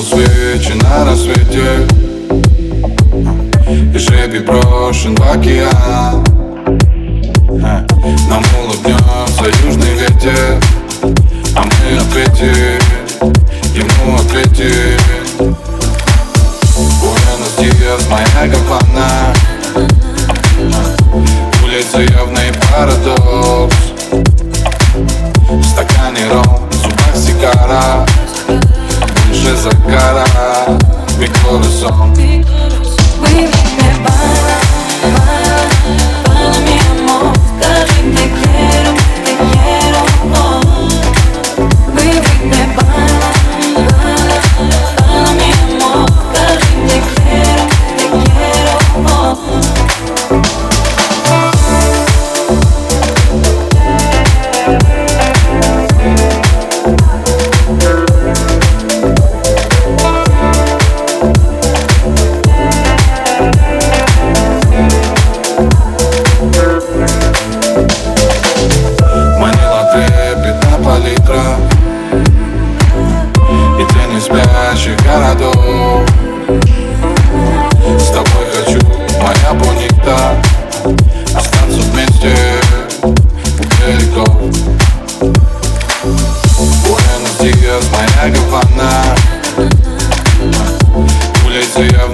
Гаснут свечи на рассвете. И жребий брошен в океан. Нам улыбнется южный ветер. А мы ответим, ему ответим. Буэнос-Диас, моя Гавана. Улица явный парадокс. desacada mi corazón. We make say I'm